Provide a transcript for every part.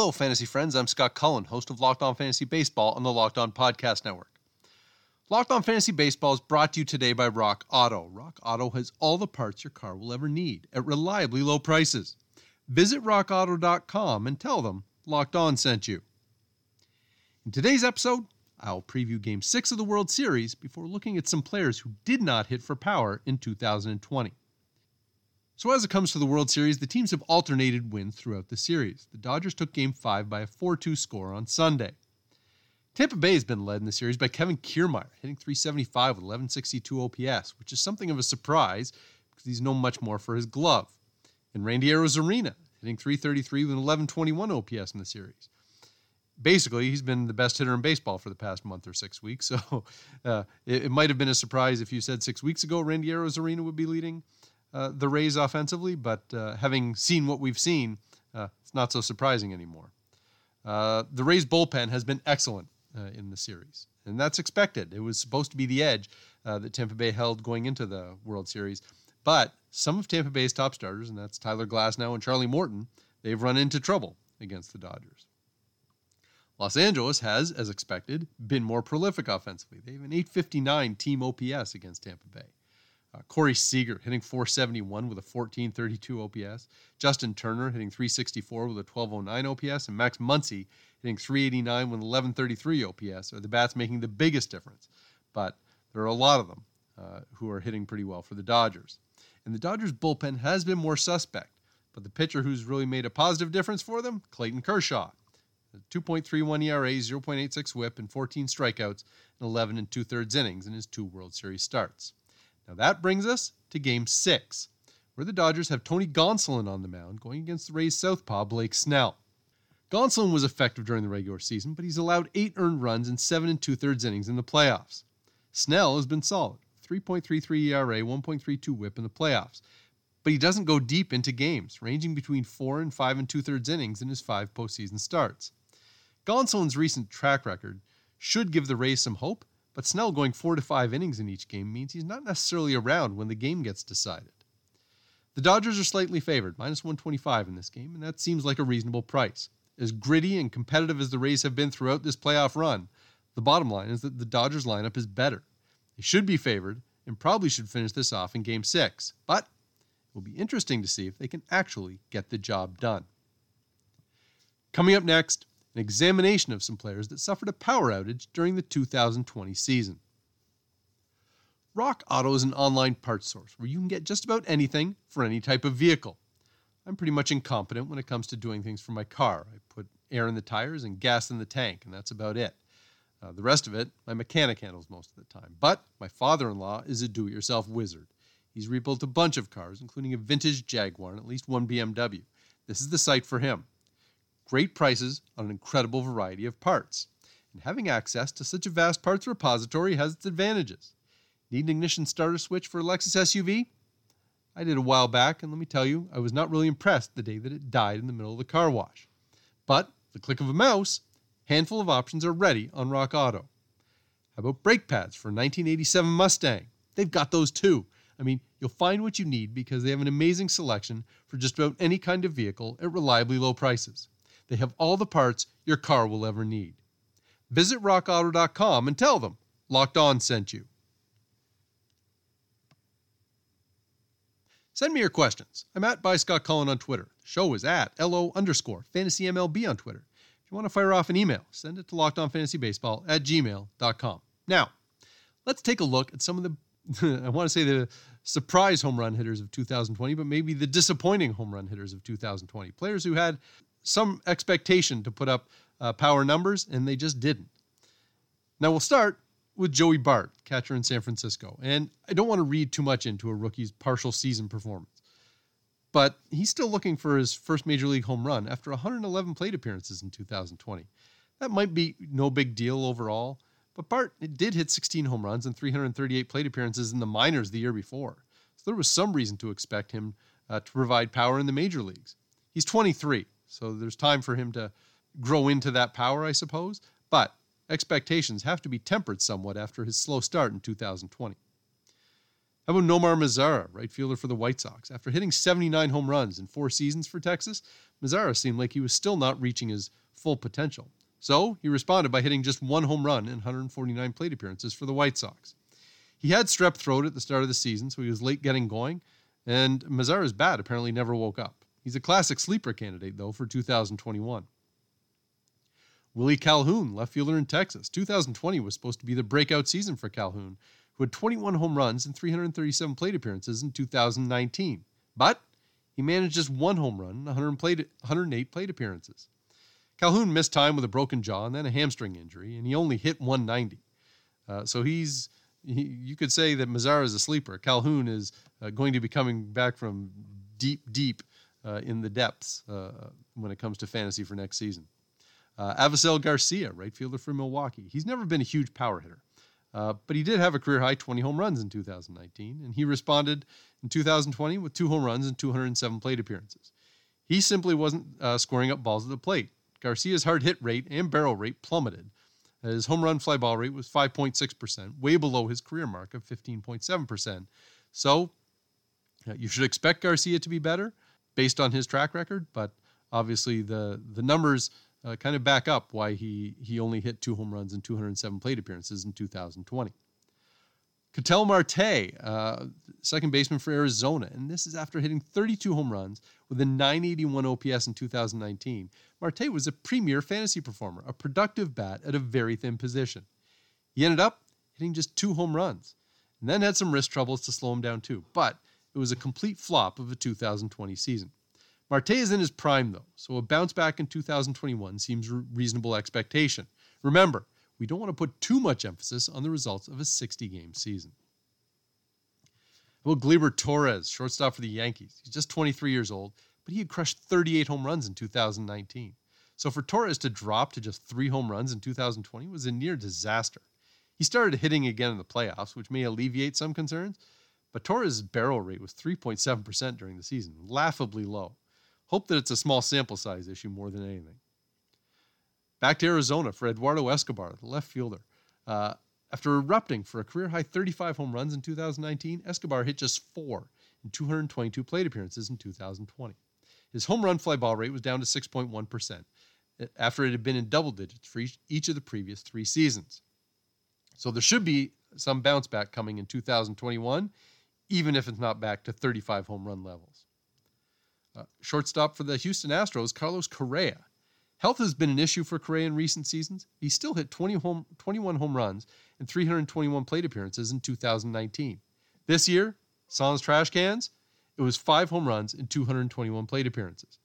Hello, fantasy friends. I'm Scott Cullen, host of Locked On Fantasy Baseball on the Locked On Podcast Network. Locked On Fantasy Baseball is brought to you today by Rock Auto. Rock Auto has all the parts your car will ever need at reliably low prices. Visit rockauto.com and tell them Locked On sent you. In today's episode, I'll preview Game 6 of the World Series before looking at some players who did not hit for power in 2020. So, as it comes to the World Series, the teams have alternated wins throughout the series. The Dodgers took Game 5 by a 4 2 score on Sunday. Tampa Bay has been led in the series by Kevin Kiermaier, hitting 375 with 1162 OPS, which is something of a surprise because he's known much more for his glove. And Randy Arozarena, hitting 333 with 1121 OPS in the series. Basically, he's been the best hitter in baseball for the past month or six weeks. So uh, it, it might have been a surprise if you said six weeks ago Randy Arozarena would be leading uh, the Rays offensively, but uh, having seen what we've seen, uh, it's not so surprising anymore. Uh, the Rays bullpen has been excellent uh, in the series, and that's expected. It was supposed to be the edge that Tampa Bay held going into the World Series, but some of Tampa Bay's top starters, and that's Tyler Glasnow and Charlie Morton, they've run into trouble against the Dodgers. Los Angeles has, as expected, been more prolific offensively. They have an 859 team OPS against Tampa Bay. Uh, Corey Seager hitting 471 with a 1432 OPS. Justin Turner hitting 364 with a 1209 OPS. And Max Muncy hitting 389 with 1133 OPS are the bats making the biggest difference. But there are a lot of them uh, who are hitting pretty well for the Dodgers. And the Dodgers bullpen has been more suspect. But the pitcher who's really made a positive difference for them, Clayton Kershaw. 2.31 ERA, 0.86 whip, and 14 strikeouts in 11 and two thirds innings in his two World Series starts. Now that brings us to game six, where the Dodgers have Tony Gonsolin on the mound going against the Rays southpaw Blake Snell. Gonsolin was effective during the regular season, but he's allowed eight earned runs in seven and two thirds innings in the playoffs. Snell has been solid 3.33 ERA, 1.32 whip in the playoffs, but he doesn't go deep into games, ranging between four and five and two thirds innings in his five postseason starts. Gonsolin's recent track record should give the Rays some hope, but Snell going four to five innings in each game means he's not necessarily around when the game gets decided. The Dodgers are slightly favored, minus 125 in this game, and that seems like a reasonable price. As gritty and competitive as the Rays have been throughout this playoff run, the bottom line is that the Dodgers lineup is better. They should be favored and probably should finish this off in game six, but it will be interesting to see if they can actually get the job done. Coming up next, an examination of some players that suffered a power outage during the 2020 season. Rock Auto is an online parts source where you can get just about anything for any type of vehicle. I'm pretty much incompetent when it comes to doing things for my car. I put air in the tires and gas in the tank, and that's about it. Uh, the rest of it, my mechanic handles most of the time. But my father in law is a do it yourself wizard. He's rebuilt a bunch of cars, including a vintage Jaguar and at least one BMW. This is the site for him great prices on an incredible variety of parts. And having access to such a vast parts repository has its advantages. Need an ignition starter switch for a Lexus SUV? I did a while back, and let me tell you, I was not really impressed the day that it died in the middle of the car wash. But the click of a mouse, handful of options are ready on Rock Auto. How about brake pads for a 1987 Mustang? They've got those too. I mean, you'll find what you need because they have an amazing selection for just about any kind of vehicle at reliably low prices. They have all the parts your car will ever need. Visit rockauto.com and tell them Locked On sent you. Send me your questions. I'm at by Scott Cullen on Twitter. The show is at LO underscore fantasy MLB on Twitter. If you want to fire off an email, send it to lockedonfantasybaseball at gmail.com. Now, let's take a look at some of the, I want to say the surprise home run hitters of 2020, but maybe the disappointing home run hitters of 2020. Players who had some expectation to put up uh, power numbers, and they just didn't. Now we'll start with Joey Bart, catcher in San Francisco. And I don't want to read too much into a rookie's partial season performance. But he's still looking for his first major league home run after 111 plate appearances in 2020. That might be no big deal overall, but Bart did hit 16 home runs and 338 plate appearances in the minors the year before. So there was some reason to expect him uh, to provide power in the major leagues. He's 23, so there's time for him to grow into that power, I suppose, but expectations have to be tempered somewhat after his slow start in 2020. How about Nomar Mazara, right fielder for the White Sox? After hitting 79 home runs in four seasons for Texas, Mazara seemed like he was still not reaching his full potential. So he responded by hitting just one home run in 149 plate appearances for the White Sox. He had strep throat at the start of the season, so he was late getting going, and Mazara's bat apparently never woke up. He's a classic sleeper candidate, though, for 2021. Willie Calhoun, left fielder in Texas. 2020 was supposed to be the breakout season for Calhoun, who had 21 home runs and 337 plate appearances in 2019. But he managed just one home run and 108 plate appearances. Calhoun missed time with a broken jaw and then a hamstring injury, and he only hit 190. Uh, so he's he, you could say that Mazara is a sleeper. Calhoun is uh, going to be coming back from deep, deep uh, in the depths uh, when it comes to fantasy for next season. Uh, Avisail Garcia, right fielder for Milwaukee. He's never been a huge power hitter, uh, but he did have a career high 20 home runs in 2019, and he responded in 2020 with two home runs and 207 plate appearances. He simply wasn't scoring up balls at the plate. Garcia's hard hit rate and barrel rate plummeted. His home run fly ball rate was 5.6%, way below his career mark of 15.7%. So uh, you should expect Garcia to be better based on his track record, but obviously the the numbers uh, kind of back up why he he only hit two home runs and 207 plate appearances in 2020. Ketel Marte, uh, second baseman for Arizona, and this is after hitting 32 home runs with a 981 OPS in 2019. Marte was a premier fantasy performer, a productive bat at a very thin position. He ended up hitting just two home runs, and then had some wrist troubles to slow him down too. But it was a complete flop of a 2020 season. Marte is in his prime, though, so a bounce back in 2021 seems reasonable expectation. Remember, we don't want to put too much emphasis on the results of a 60 game season. Well, Gleyber Torres, shortstop for the Yankees. He's just 23 years old, but he had crushed 38 home runs in 2019. So for Torres to drop to just three home runs in 2020 was a near disaster. He started hitting again in the playoffs, which may alleviate some concerns, but Torres' barrel rate was 3.7% during the season, laughably low. Hope that it's a small sample size issue more than anything. Back to Arizona for Eduardo Escobar, the left fielder. Uh, after erupting for a career high 35 home runs in 2019, Escobar hit just four in 222 plate appearances in 2020. His home run fly ball rate was down to 6.1% uh, after it had been in double digits for each, each of the previous three seasons. So there should be some bounce back coming in 2021, even if it's not back to 35 home run levels. Uh, shortstop for the Houston Astros, Carlos Correa. Health has been an issue for Correa in recent seasons. He still hit 20 home, 21 home runs and 321 plate appearances in 2019. This year, sans trash cans, it was five home runs and 221 plate appearances.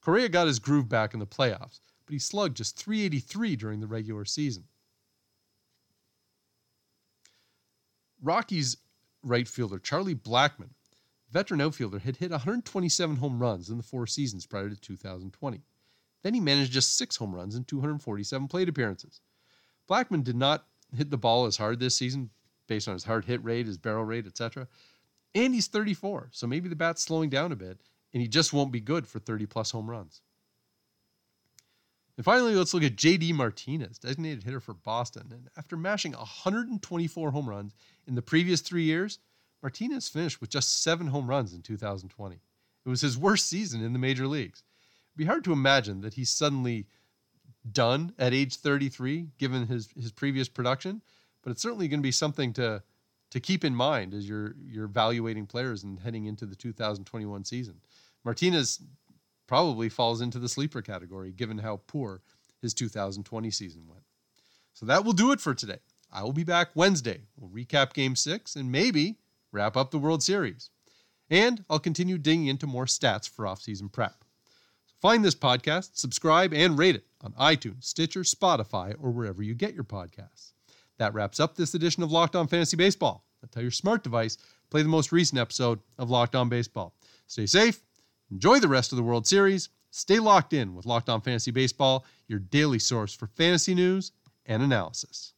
Correa got his groove back in the playoffs, but he slugged just 383 during the regular season. Rockies right fielder Charlie Blackmon, veteran outfielder had hit 127 home runs in the four seasons prior to 2020. Then he managed just six home runs in 247 plate appearances. Blackmon did not hit the ball as hard this season based on his hard hit rate, his barrel rate, etc. And he's 34, so maybe the bat's slowing down a bit, and he just won't be good for 30 plus home runs. And finally, let's look at JD Martinez, designated hitter for Boston. And after mashing 124 home runs in the previous three years, Martinez finished with just seven home runs in 2020. It was his worst season in the major leagues. It'd be hard to imagine that he's suddenly done at age 33, given his, his previous production, but it's certainly going to be something to to keep in mind as you're you're evaluating players and heading into the 2021 season. Martinez probably falls into the sleeper category given how poor his 2020 season went. So that will do it for today. I will be back Wednesday. We'll recap game 6 and maybe wrap up the World Series. And I'll continue digging into more stats for off-season prep. So find this podcast, subscribe, and rate it on iTunes, Stitcher, Spotify, or wherever you get your podcasts. That wraps up this edition of Locked On Fantasy Baseball. Tell your smart device, play the most recent episode of Locked On Baseball. Stay safe, enjoy the rest of the World Series, Stay locked in with Locked On Fantasy Baseball, your daily source for fantasy news and analysis.